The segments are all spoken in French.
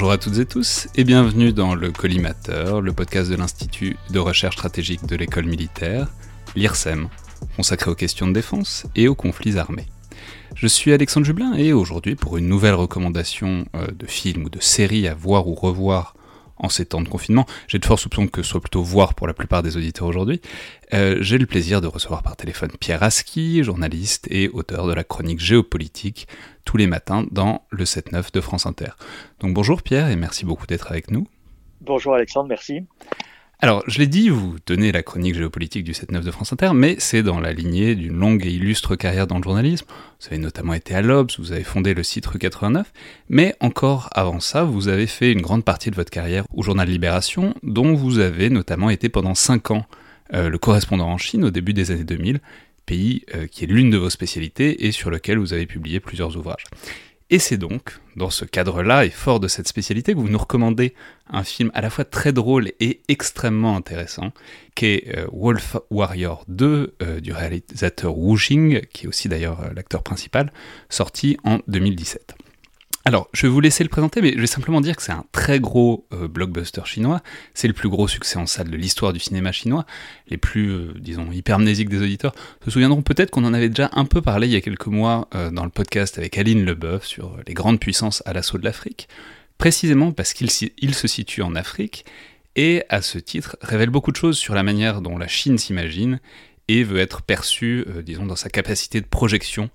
Bonjour à toutes et tous et bienvenue dans le Collimateur, le podcast de l'Institut de recherche stratégique de l'école militaire, l'IRSEM, consacré aux questions de défense et aux conflits armés. Je suis Alexandre Jublin et aujourd'hui pour une nouvelle recommandation euh, de film ou de série à voir ou revoir en ces temps de confinement, j'ai de forts soupçons que ce soit plutôt voir pour la plupart des auditeurs aujourd'hui, euh, j'ai le plaisir de recevoir par téléphone Pierre Aski, journaliste et auteur de la chronique géopolitique, tous les matins dans le 7-9 de France Inter. Donc bonjour Pierre et merci beaucoup d'être avec nous. Bonjour Alexandre, merci. Alors, je l'ai dit, vous tenez la chronique géopolitique du 7-9 de France Inter, mais c'est dans la lignée d'une longue et illustre carrière dans le journalisme. Vous avez notamment été à l'Obs, vous avez fondé le site Rue 89, mais encore avant ça, vous avez fait une grande partie de votre carrière au journal Libération, dont vous avez notamment été pendant 5 ans euh, le correspondant en Chine au début des années 2000, pays euh, qui est l'une de vos spécialités et sur lequel vous avez publié plusieurs ouvrages. Et c'est donc dans ce cadre-là et fort de cette spécialité que vous nous recommandez un film à la fois très drôle et extrêmement intéressant, qui est euh, Wolf Warrior 2 euh, du réalisateur Wu Xing, qui est aussi d'ailleurs euh, l'acteur principal, sorti en 2017. Alors, je vais vous laisser le présenter, mais je vais simplement dire que c'est un très gros euh, blockbuster chinois. C'est le plus gros succès en salle de l'histoire du cinéma chinois. Les plus, euh, disons, hypermnésiques des auditeurs se souviendront peut-être qu'on en avait déjà un peu parlé il y a quelques mois euh, dans le podcast avec Aline Leboeuf sur les grandes puissances à l'assaut de l'Afrique, précisément parce qu'il se situe en Afrique et, à ce titre, révèle beaucoup de choses sur la manière dont la Chine s'imagine et veut être perçue, disons, dans sa capacité de projection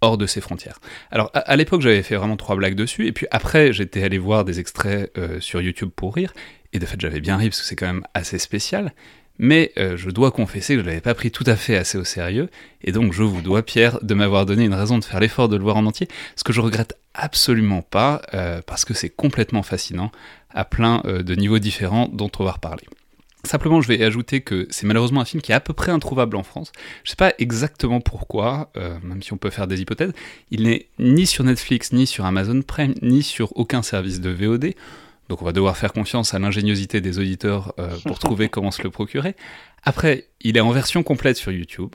hors de ses frontières. Alors à, l'époque j'avais fait vraiment trois blagues dessus, et puis après j'étais allé voir des extraits euh, sur YouTube pour rire, et de fait j'avais bien ri parce que c'est quand même assez spécial, mais euh, je dois confesser que je l'avais pas pris tout à fait assez au sérieux, et donc je vous dois Pierre de m'avoir donné une raison de faire l'effort de le voir en entier, ce que je regrette absolument pas, euh, parce que c'est complètement fascinant, à plein de niveaux différents dont on va reparler. Simplement, je vais ajouter que c'est malheureusement un film qui est à peu près introuvable en France. Je sais pas exactement pourquoi, euh, même si on peut faire des hypothèses. Il n'est ni sur Netflix, ni sur Amazon Prime, ni sur aucun service de VOD. Donc on va devoir faire confiance à l'ingéniosité des auditeurs euh, pour trouver comment se le procurer. Après, il est en version complète sur YouTube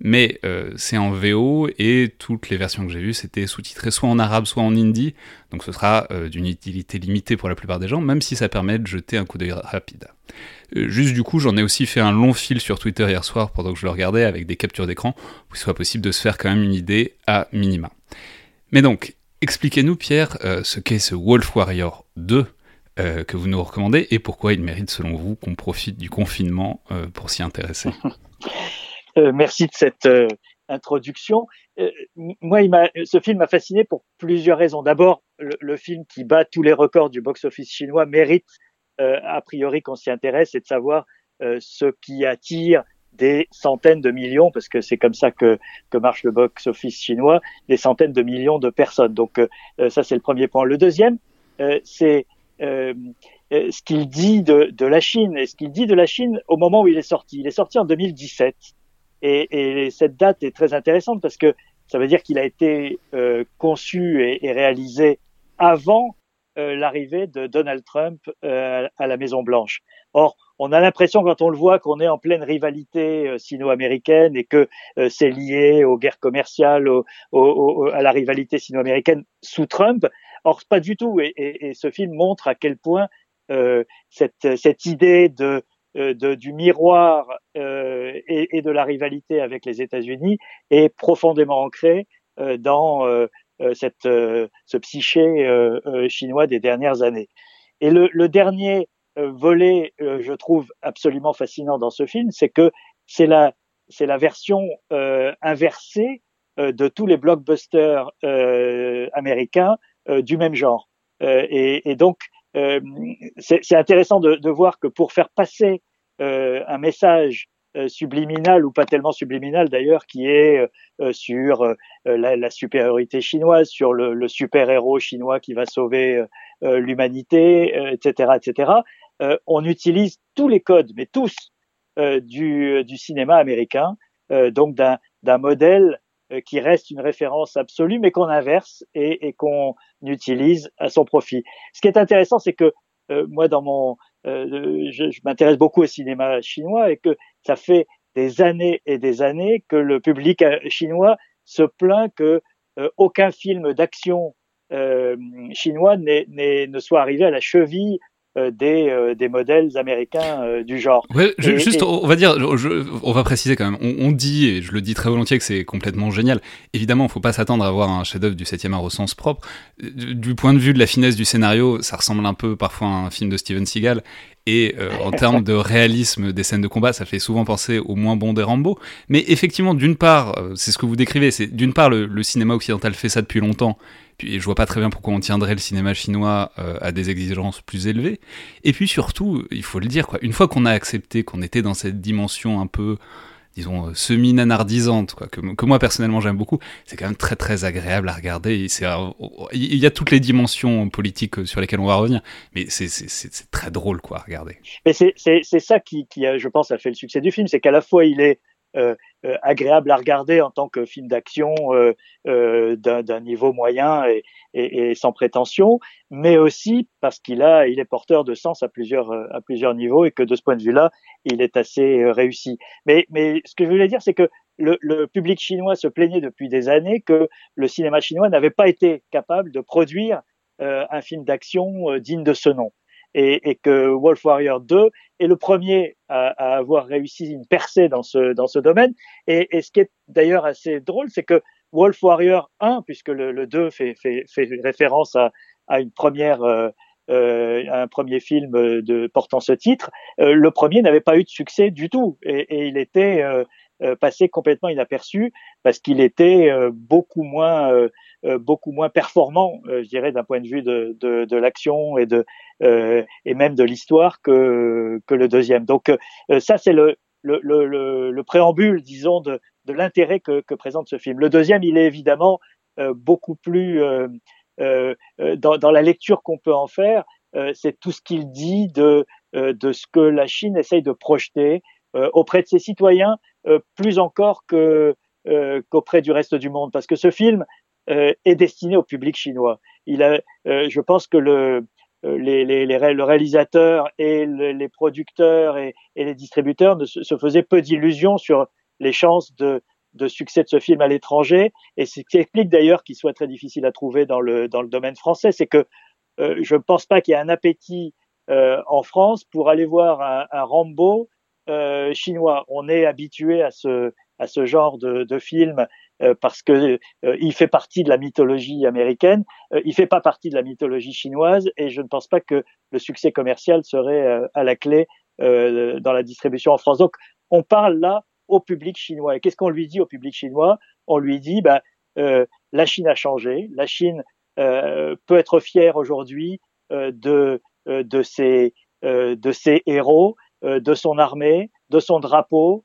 mais euh, c'est en VO et toutes les versions que j'ai vues c'était sous-titré soit en arabe soit en hindi, donc ce sera euh, d'une utilité limitée pour la plupart des gens, même si ça permet de jeter un coup d'œil rapide. Euh, juste du coup, j'en ai aussi fait un long fil sur Twitter hier soir pendant que je le regardais avec des captures d'écran, pour qu'il soit possible de se faire quand même une idée à minima. Mais donc, expliquez-nous Pierre ce qu'est ce Wolf Warrior 2 que vous nous recommandez et pourquoi il mérite selon vous qu'on profite du confinement pour s'y intéresser. Euh, merci de cette euh, introduction. Euh, moi, il ce film m'a fasciné pour plusieurs raisons. D'abord, le, film qui bat tous les records du box-office chinois mérite, a priori, qu'on s'y intéresse et de savoir ce qui attire des centaines de millions, parce que c'est comme ça que, que marche le box-office chinois, des centaines de millions de personnes. Donc ça, c'est le premier point. Le deuxième, c'est ce qu'il dit de, de, la Chine, et ce qu'il dit de la Chine au moment où il est sorti. Il est sorti en 2017. Et, et, cette date est très intéressante parce que ça veut dire qu'il a été euh, conçu et, réalisé avant euh, l'arrivée de Donald Trump euh, à la Maison Blanche. Or, on a l'impression quand on le voit qu'on est en pleine rivalité euh, sino-américaine et que euh, c'est lié aux guerres commerciales, au, au, à la rivalité sino-américaine sous Trump. Or, pas du tout. Et, et ce film montre à quel point cette, cette idée de de, du miroir et, et, de la rivalité avec les États-Unis est profondément ancré dans cette, ce psyché chinois des dernières années. Et le, dernier volet, je trouve absolument fascinant dans ce film, c'est que c'est la version inversée de tous les blockbusters américains du même genre. Et, donc euh, c'est intéressant de, de, voir que pour faire passer euh, un message euh, subliminal ou pas tellement subliminal d'ailleurs, qui est sur la, la, supériorité chinoise, sur le, le super-héros chinois qui va sauver l'humanité, etc., etc. on utilise tous les codes, mais tous, du, du, cinéma américain, donc d'un modèle euh, qui reste une référence absolue, mais qu'on inverse et, et qu'on utilise à son profit. Ce qui est intéressant, c'est que euh, moi, dans mon, euh, je, je m'intéresse beaucoup au cinéma chinois et que ça fait des années et des années que le public chinois se plaint que aucun film d'action chinois ne soit arrivé à la cheville euh, des, euh, des modèles américains euh, du genre. Ouais, juste, on va dire, on va préciser quand même. On, dit, et je le dis très volontiers, que c'est complètement génial. Évidemment, il faut pas s'attendre à voir un chef-d'œuvre du 7e art au sens propre. Du point de vue de la finesse du scénario, ça ressemble un peu parfois à un film de Steven Seagal. Et en termes de réalisme des scènes de combat, ça fait souvent penser au moins bon des Rambo. Mais effectivement, d'une part, c'est ce que vous décrivez, c'est d'une part le, le, cinéma occidental fait ça depuis longtemps, puis je vois pas très bien pourquoi on tiendrait le cinéma chinois euh, à des exigences plus élevées. Et puis surtout, il faut le dire, quoi, une fois qu'on a accepté qu'on était dans cette dimension un peu, disons, euh, semi-nanardisante, quoi, que, moi personnellement j'aime beaucoup, c'est quand même très très agréable à regarder. il y a toutes les dimensions politiques sur lesquelles on va revenir, mais c'est très drôle quoi, à regarder. Mais c'est ça qui, qui, je pense, a fait le succès du film, c'est qu'à la fois il est euh, euh, agréable à regarder en tant que film d'action euh, d'un niveau moyen et, et, et, sans prétention, mais aussi parce qu'il a, il est porteur de sens à plusieurs à plusieurs niveaux et que de ce point de vue-là, il est assez réussi. Mais, mais ce que je voulais dire, c'est que le, le, public chinois se plaignait depuis des années que le cinéma chinois n'avait pas été capable de produire un film d'action digne de ce nom et, et, que Wolf Warrior 2 est le premier à, à, avoir réussi une percée dans ce, dans ce domaine. Et, et ce qui est d'ailleurs assez drôle, c'est que Wolf Warrior 1, puisque le, le 2 fait, fait, fait, référence à, à une première, euh, euh, un premier film de, portant ce titre, euh, le premier n'avait pas eu de succès du tout et, et il était euh, euh, passé complètement inaperçu parce qu'il était beaucoup moins beaucoup moins performant, je dirais, d'un point de vue de, de, de l'action et de et même de l'histoire que que le deuxième. Donc ça c'est le le, le, le préambule, disons, de, de l'intérêt que, que présente ce film. Le deuxième, il est évidemment beaucoup plus euh, dans, dans, la lecture qu'on peut en faire, c'est tout ce qu'il dit de, de ce que la Chine essaye de projeter auprès de ses citoyens, plus encore que qu'auprès du reste du monde, parce que ce film est destiné au public chinois. Il a, je pense que le les, les, les, le réalisateur et les producteurs et, et les distributeurs ne se, se faisaient peu d'illusions sur les chances de, de succès de ce film à l'étranger. Et ce qui explique d'ailleurs qu'il soit très difficile à trouver dans le, dans le domaine français, c'est que euh, je ne pense pas qu'il y ait un appétit euh, en France pour aller voir un, un Rambo euh, chinois. On est habitué à ce, à ce genre de, de film euh, parce que euh, il fait partie de la mythologie américaine, il fait pas partie de la mythologie chinoise, et je ne pense pas que le succès commercial serait à la clé dans la distribution en France. Donc, on parle là au public chinois. Et qu'est-ce qu'on lui dit au public chinois? On lui dit, bah, euh, la Chine a changé, la Chine euh, peut être fière aujourd'hui euh, de euh, de ses euh, de ses héros, de son armée, de son drapeau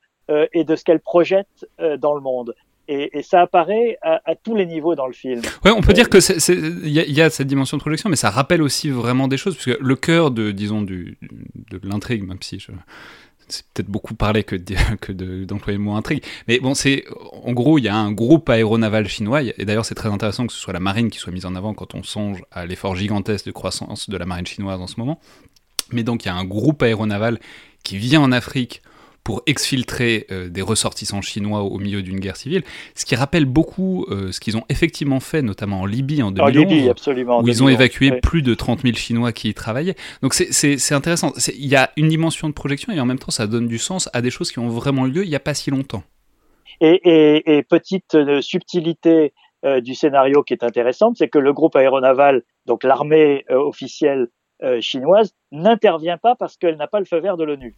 et de ce qu'elle projette dans le monde. Et, et, ça apparaît à, à, tous les niveaux dans le film. Ouais, on peut dire que il y, y, a cette dimension de projection, mais ça rappelle aussi vraiment des choses, puisque le cœur de, disons, du, de l'intrigue, même si je, c'est peut-être beaucoup parlé que, que d'employer le mot intrigue. Mais bon, c'est en gros, il y a un groupe aéronaval chinois, et d'ailleurs c'est très intéressant que ce soit la marine qui soit mise en avant quand on songe à l'effort gigantesque de croissance de la marine chinoise en ce moment. Mais donc il y a un groupe aéronaval qui vient en Afrique pour exfiltrer euh, des ressortissants chinois au milieu d'une guerre civile, ce qui rappelle beaucoup euh, ce qu'ils ont effectivement fait, notamment en Libye en 2011, en Libye, absolument, où ils ont évacué plus de 30 000 Chinois qui y travaillaient. Donc c'est intéressant. Il y a une dimension de projection et en même temps ça donne du sens à des choses qui ont vraiment lieu il n'y a pas si longtemps. Et, et, et petite euh, subtilité du scénario qui est intéressante, c'est que le groupe aéronaval, donc l'armée officielle chinoise, n'intervient pas parce qu'elle n'a pas le feu vert de l'ONU.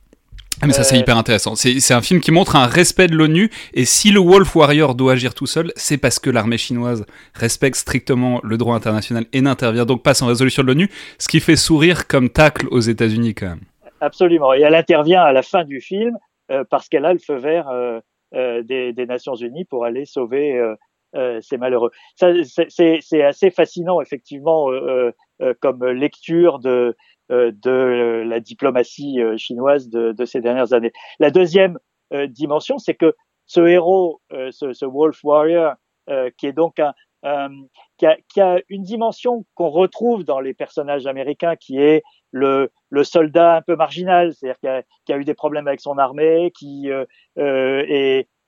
Ah mais ça c'est euh, hyper intéressant. C'est un film qui montre un respect de l'ONU et si le Wolf Warrior doit agir tout seul, c'est parce que l'armée chinoise respecte strictement le droit international et n'intervient donc pas sans résolution de l'ONU, ce qui fait sourire comme tacle aux États-Unis quand même. Absolument. Et elle intervient à la fin du film euh, parce qu'elle a le feu vert euh, des, des, Nations Unies pour aller sauver ces malheureux. C'est assez fascinant effectivement comme lecture de de la diplomatie euh, chinoise de, ces dernières années. La deuxième euh, dimension, c'est que ce héros, ce, Wolf Warrior, qui est donc un, qui, a, une dimension qu'on retrouve dans les personnages américains, qui est le, soldat un peu marginal, c'est-à-dire qui a, eu des problèmes avec son armée, qui euh,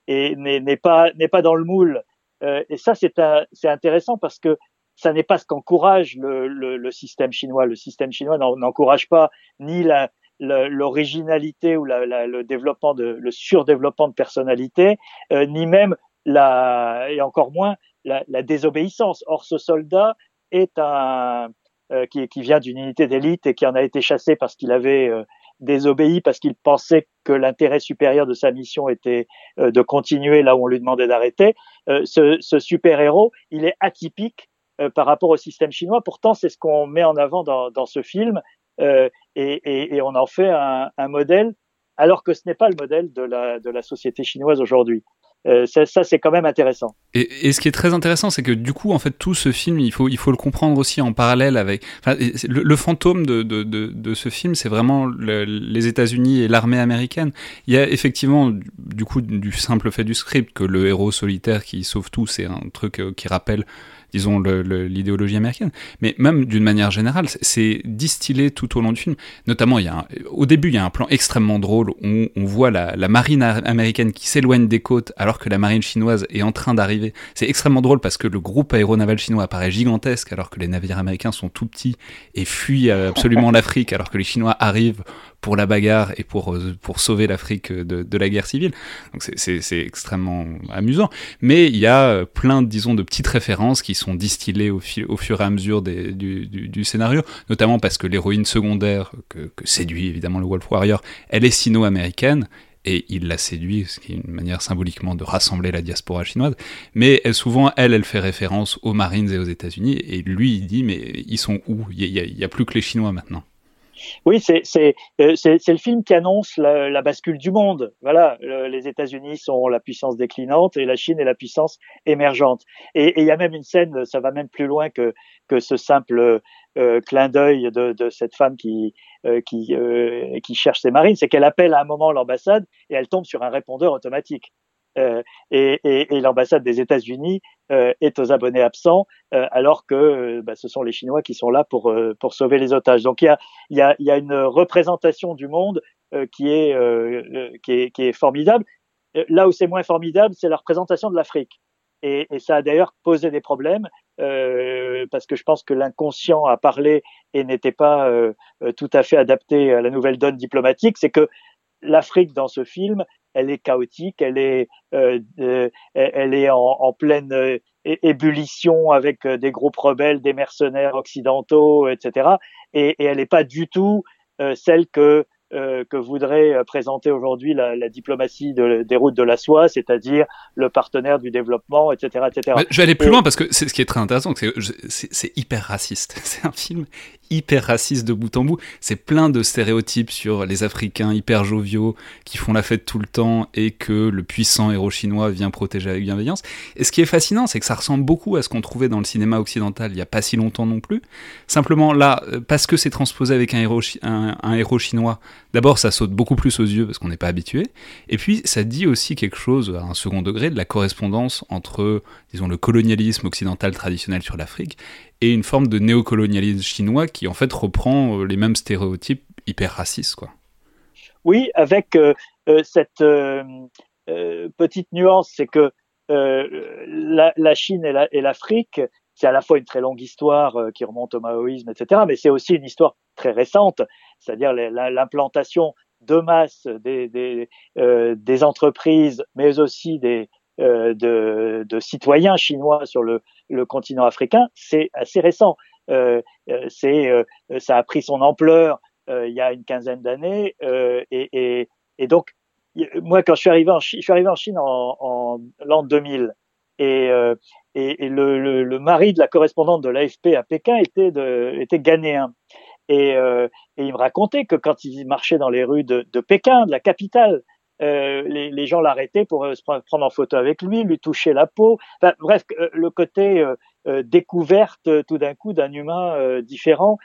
et n'est pas dans le moule. Euh, et ça, c'est intéressant parce que ça n'est pas ce qu'encourage le, le, le, système chinois. Le système chinois n'encourage pas ni la, l'originalité ou la, la, le développement de le surdéveloppement de personnalité, euh, ni même la et encore moins la, la désobéissance. Or, ce soldat est un euh, qui, qui, vient d'une unité d'élite et qui en a été chassé parce qu'il avait euh, désobéi parce qu'il pensait que l'intérêt supérieur de sa mission était de continuer là où on lui demandait d'arrêter. ce, ce super héros, il est atypique euh, par rapport au système chinois. Pourtant, c'est ce qu'on met en avant dans, ce film euh, et, on en fait un, modèle, alors que ce n'est pas le modèle de la, société chinoise aujourd'hui. Euh, ça, c'est quand même intéressant. Et, ce qui est très intéressant, c'est que du coup, en fait, tout ce film, il faut, il faut le comprendre aussi en parallèle avec. Le, fantôme de, ce film, c'est vraiment le, les États-Unis et l'armée américaine. Il y a effectivement, du coup, du simple fait du script, que le héros solitaire qui sauve tout, c'est un truc qui rappelle disons, l'idéologie américaine. Mais même d'une manière générale, c'est distillé tout au long du film. Notamment, a au début, il y a un plan extrêmement drôle où on voit la, la marine américaine qui s'éloigne des côtes alors que la marine chinoise est en train d'arriver. C'est extrêmement drôle parce que le groupe aéronaval chinois apparaît gigantesque alors que les navires américains sont tout petits et fuient absolument l'Afrique alors que les Chinois arrivent pour la bagarre et pour, euh, pour sauver l'Afrique de, de, la guerre civile. Donc c'est extrêmement amusant. Mais il y a euh, plein, disons, de petites références qui sont distillées au, fil, au fur et à mesure des, du, du, du, scénario, notamment parce que l'héroïne secondaire, que, que, séduit évidemment le Wolf Warrior, elle est sino-américaine. Et il la séduit, ce qui est une manière symboliquement de rassembler la diaspora chinoise. Mais elle, souvent, elle, elle fait référence aux Marines et aux États-Unis. Et lui, il dit, mais ils sont où? Il n'y a, a, a plus que les Chinois maintenant. Oui, euh, c'est le film qui annonce la, la bascule du monde. Voilà, les États-Unis sont la puissance déclinante et la Chine est la puissance émergente. Et il y a même une scène, ça va même plus loin que que ce simple euh, clin d'œil de, de, cette femme qui euh, qui euh, qui cherche ses marines, c'est qu'elle appelle à un moment l'ambassade et elle tombe sur un répondeur automatique. Euh, et, et, et l'ambassade des États-Unis euh, est aux abonnés absents, euh, alors que bah, ce sont les Chinois qui sont là pour pour sauver les otages. Donc il y a y a, y a une représentation du monde qui est qui est qui est formidable. Là où c'est moins formidable, c'est la représentation de l'Afrique. Et, et, ça a d'ailleurs posé des problèmes euh, parce que je pense que l'inconscient a parlé et n'était pas euh, tout à fait adapté à la nouvelle donne diplomatique. C'est que l'Afrique dans ce film, elle est chaotique, elle est, euh, euh, elle est en, pleine euh, ébullition avec des groupes rebelles, des mercenaires occidentaux, etc. Et, et elle n'est pas du tout celle que euh, que voudrait euh, présenter aujourd'hui la, la, diplomatie de, des routes de la soie, c'est-à-dire le partenaire du développement, etc. etc. je vais aller plus loin parce que c'est ce qui est très intéressant, c'est hyper raciste. C'est un film hyper raciste de bout en bout. C'est plein de stéréotypes sur les Africains hyper joviaux qui font la fête tout le temps et que le puissant héros chinois vient protéger avec bienveillance. Et ce qui est fascinant, c'est que ça ressemble beaucoup à ce qu'on trouvait dans le cinéma occidental il y a pas si longtemps non plus. Simplement là, euh, parce que c'est transposé avec un héros, un, un héros chinois, D'abord, ça saute beaucoup plus aux yeux parce qu'on n'est pas habitué. Et puis, ça dit aussi quelque chose à un second degré de la correspondance entre, disons, le colonialisme occidental traditionnel sur l'Afrique et une forme de néocolonialisme chinois qui, en fait, reprend euh, les mêmes stéréotypes hyper racistes, quoi. Oui, avec euh, cette petite nuance, c'est que la, Chine et l'Afrique, c'est à la fois une très longue histoire qui remonte au maoïsme, etc., mais c'est aussi une histoire très récente, c'est-à-dire l'implantation de masse euh, des entreprises, mais aussi des, euh, de, citoyens chinois sur le, continent africain, c'est assez récent. Euh, euh ça a pris son ampleur il y a une quinzaine d'années, et, donc moi quand je suis arrivé en Chine, en Chine en, l'an 2000, et, le, mari de la correspondante de l'AFP à Pékin était ghanéen. Et, euh, et, il me racontait que quand il marchait dans les rues de, Pékin, de la capitale, euh, les, gens l'arrêtaient pour euh, se prendre en photo avec lui, lui toucher la peau. Bref, le côté découverte tout d'un coup d'un humain différent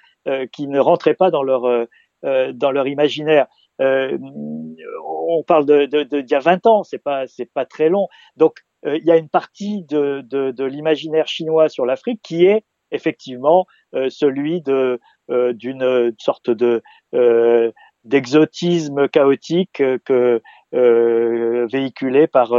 qui ne rentrait pas dans leur dans leur imaginaire. on parle de, de, d'il y a 20 ans, c'est pas pas très long. Donc il y a une partie de, de, l'imaginaire chinois sur l'Afrique qui est effectivement celui de d'une sorte de euh, d'exotisme chaotique que euh, véhiculé par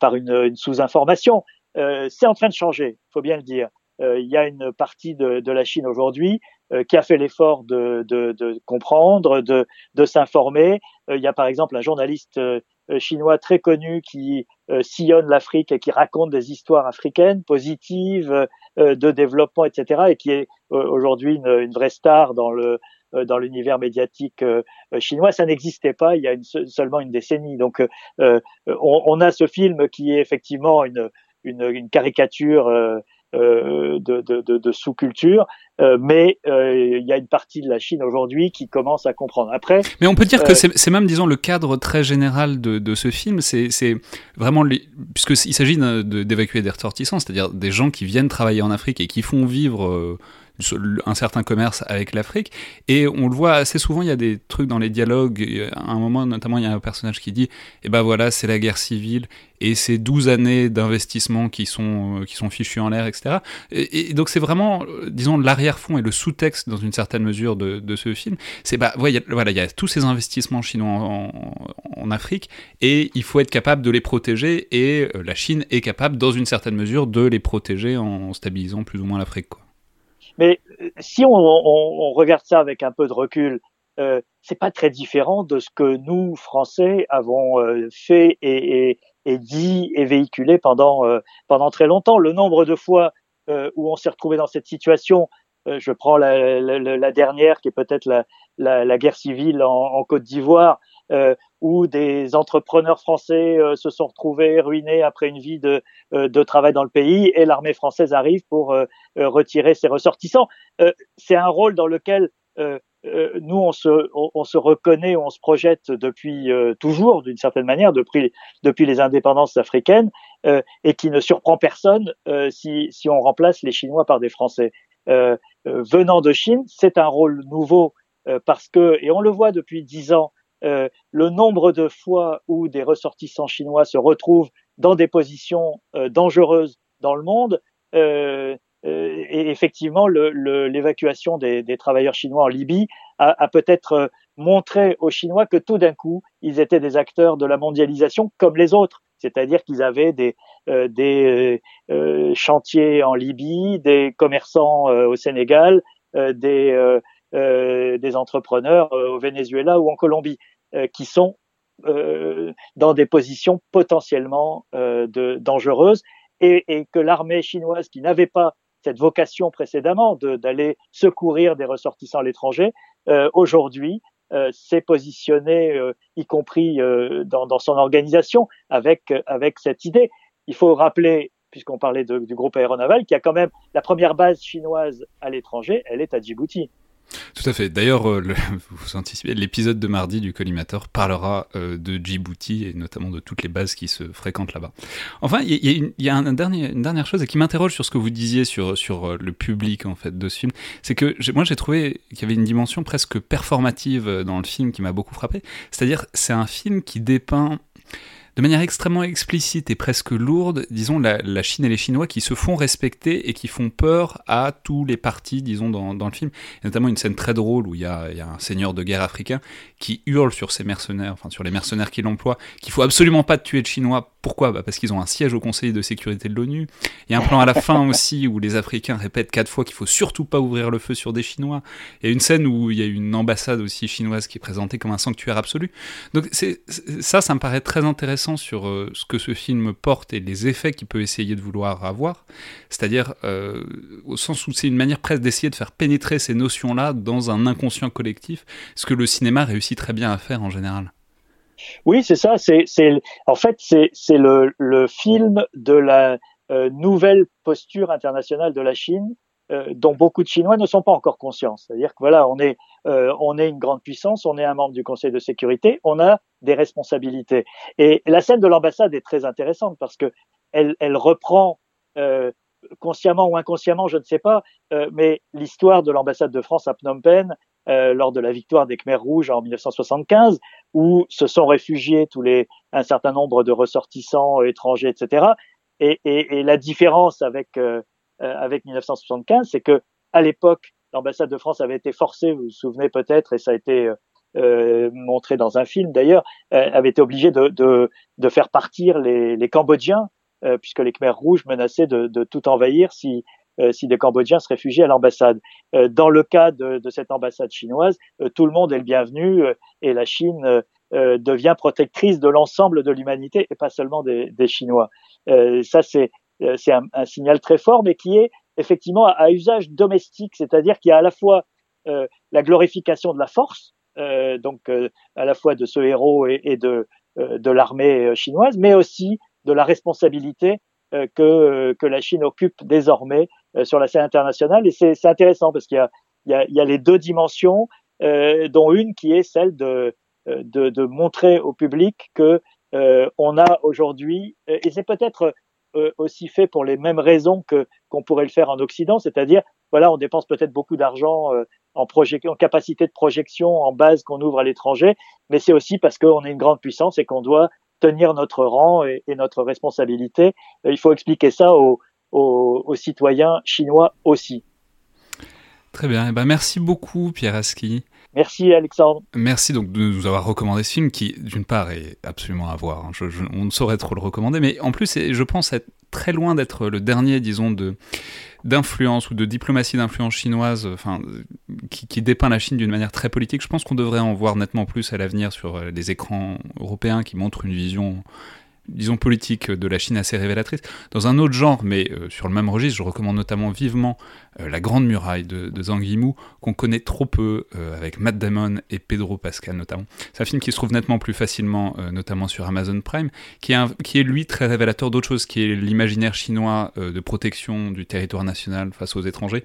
par une, une sous-information. c'est en train de changer, faut bien le dire. il y a une partie de, de la Chine aujourd'hui qui a fait l'effort de, de, de, comprendre, de, de s'informer. il y a par exemple un journaliste chinois très connu qui sillonne l'Afrique et qui raconte des histoires africaines positives, euh, de développement, etc., et qui est euh, aujourd'hui une, une, vraie star dans le euh, dans l'univers médiatique chinois. Ça n'existait pas il y a une, seulement une décennie. Donc, on, on, a ce film qui est effectivement une, une, une caricature euh, de, de, sous-culture, euh, mais euh, il y a une partie de la Chine aujourd'hui qui commence à comprendre. Après, mais on peut dire que c'est même, disons, le cadre très général de, de ce film. C'est vraiment les, puisqu'il s'agit d'évacuer des ressortissants, c'est-à-dire des gens qui viennent travailler en Afrique et qui font vivre un certain commerce avec l'Afrique. Et on le voit assez souvent, il y a des trucs dans les dialogues. À un moment, notamment, il y a un personnage qui dit Eh ben voilà, c'est la guerre civile et c'est 12 années d'investissement qui sont, euh, qui sont fichus en l'air, etc. Et, donc, c'est vraiment, euh, disons, l'arrière-fond et le sous-texte, dans une certaine mesure, de, de ce film. C'est, bah, voilà, il y a tous ces investissements chinois en, en, Afrique et il faut être capable de les protéger et euh, la Chine est capable, dans une certaine mesure, de les protéger en stabilisant plus ou moins l'Afrique, quoi. Mais euh, si on, on, on, regarde ça avec un peu de recul, euh, c'est pas très différent de ce que nous Français avons euh, fait et, et, et, dit et véhiculé pendant euh, pendant très longtemps. Le nombre de fois où on s'est retrouvé dans cette situation, je prends la, la, la, dernière qui est peut-être la, la, guerre civile en, en Côte d'Ivoire, euh, où des entrepreneurs français euh, se sont retrouvés ruinés après une vie de, euh, de travail dans le pays et l'armée française arrive pour retirer ses ressortissants. c'est un rôle dans lequel nous on se on, se reconnaît, on se projette depuis toujours d'une certaine manière depuis depuis les indépendances africaines et qui ne surprend personne si si on remplace les Chinois par des Français. venant de Chine, c'est un rôle nouveau parce que et on le voit depuis dix ans euh, le nombre de fois où des ressortissants chinois se retrouvent dans des positions euh, dangereuses dans le monde, euh, et effectivement, l'évacuation des, travailleurs chinois en Libye a, peut-être montré aux Chinois que tout d'un coup, ils étaient des acteurs de la mondialisation comme les autres, c'est-à-dire qu'ils avaient des, des chantiers en Libye, des commerçants au Sénégal, des euh, des entrepreneurs euh, au Venezuela ou en Colombie euh, qui sont dans des positions potentiellement de, dangereuses et, et que l'armée chinoise qui n'avait pas cette vocation précédemment d'aller secourir des ressortissants à l'étranger, euh, aujourd'hui euh, s'est positionné, euh, y compris dans, dans, son organisation, avec, avec cette idée. Il faut rappeler, puisqu'on parlait de, du groupe aéronaval, qu'il y a quand même la première base chinoise à l'étranger, elle est à Djibouti. Tout à fait. D'ailleurs, euh, vous anticipez, l'épisode de mardi du collimateur parlera euh, de Djibouti et notamment de toutes les bases qui se fréquentent là-bas. Enfin, il y, a une dernière chose qui m'interroge sur ce que vous disiez sur, sur euh, le public en fait de ce film. C'est que moi j'ai trouvé qu'il y avait une dimension presque performative dans le film qui m'a beaucoup frappé. C'est-à-dire, c'est un film qui dépeint de manière extrêmement explicite et presque lourde, disons, la, Chine et les Chinois qui se font respecter et qui font peur à tous les partis, disons, dans, le film. Notamment une scène très drôle où il y, a, il y, a, un seigneur de guerre africain qui hurle sur ses mercenaires, enfin sur les mercenaires qui l'emploient, qu'il faut absolument pas tuer de Chinois pourquoi? Bah Parce qu'ils ont un siège au Conseil de sécurité de l'ONU. Il y a un plan à la fin aussi où les Africains répètent quatre fois qu'il faut surtout pas ouvrir le feu sur des Chinois. Il y a une scène où il y a une ambassade aussi chinoise qui est présentée comme un sanctuaire absolu. Donc c'est, ça, ça me paraît très intéressant sur euh, ce que ce film porte et les effets qu'il peut essayer de vouloir avoir. C'est-à-dire euh, au sens où c'est une manière presque d'essayer de faire pénétrer ces notions-là dans un inconscient collectif, ce que le cinéma réussit très bien à faire en général. Oui, c'est ça. C'est, en fait, c'est, le, le film de la euh, nouvelle posture internationale de la Chine, euh, dont beaucoup de Chinois ne sont pas encore conscients. C'est-à-dire que voilà, on est, euh, on est une grande puissance, on est un membre du Conseil de sécurité, on a des responsabilités. Et la scène de l'ambassade est très intéressante parce que elle, elle reprend consciemment ou inconsciemment, je ne sais pas, mais l'histoire de l'ambassade de France à Phnom Penh euh, lors de la victoire des Khmers rouges en 1975, où se sont réfugiés tous les un certain nombre de ressortissants étrangers, etc. Et, et, et la différence avec euh, euh, avec 1975, c'est que à l'époque, l'ambassade de France avait été forcée, vous vous souvenez peut-être, et ça a été euh, montré dans un film d'ailleurs, avait été obligée de, de, de, faire partir les, les Cambodgiens, puisque les Khmers rouges menaçaient de, de tout envahir si euh, si des Cambodgiens se réfugiaient à l'ambassade. Euh, dans le cas de, de cette ambassade chinoise, euh, tout le monde est le bienvenu et la Chine devient protectrice de l'ensemble de l'humanité et pas seulement des, des Chinois. ça, c'est un, un, signal très fort, mais qui est effectivement à, usage domestique, c'est-à-dire qu'il y a à la fois la glorification de la force, donc à la fois de ce héros et, et de, de l'armée chinoise, mais aussi de la responsabilité que, que la Chine occupe désormais euh, sur la scène internationale. Et c'est intéressant parce qu'il y a, y, les deux dimensions, euh, dont une qui est celle de, euh, de, montrer au public que euh, on a aujourd'hui, et c'est peut-être aussi fait pour les mêmes raisons que qu'on pourrait le faire en Occident, c'est-à-dire voilà, on dépense peut-être beaucoup d'argent en, en capacité de projection, en base qu'on ouvre à l'étranger, mais c'est aussi parce qu'on est une grande puissance et qu'on doit tenir notre rang et, et, notre responsabilité. Il faut expliquer ça aux, aux, citoyens chinois aussi. Très bien. Eh ben, merci beaucoup, Pierre Aski. Merci, Alexandre. Merci donc de nous avoir recommandé ce film qui, d'une part, est absolument à voir. Hein. on ne saurait trop le recommander, mais en plus, je pense être très loin d'être le dernier, disons, de d'influence ou de diplomatie d'influence chinoise, enfin, qui, qui, dépeint la Chine d'une manière très politique. Je pense qu'on devrait en voir nettement plus à l'avenir sur les écrans européens qui montrent une vision disons, politique de la Chine assez révélatrice. Dans un autre genre, mais euh, sur le même registre, je recommande notamment vivement euh, La Grande Muraille de, Zhang Yimou, qu'on connaît trop peu, euh, avec Matt Damon et Pedro Pascal notamment. C'est un film qui se trouve nettement plus facilement, notamment sur Amazon Prime, qui est, qui est lui très révélateur d'autre chose, qui est l'imaginaire chinois de protection du territoire national face aux étrangers,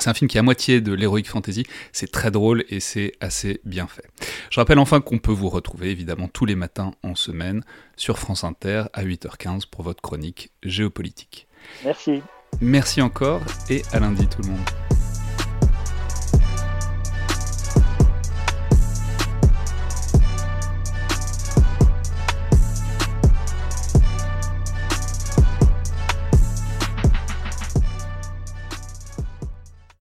c'est un film qui est à moitié de l'heroic fantasy, c'est très drôle et c'est assez bien fait. Je rappelle enfin qu'on peut vous retrouver évidemment tous les matins en semaine sur France Inter à 8h15 pour votre chronique géopolitique. Merci. Merci encore et à lundi tout le monde.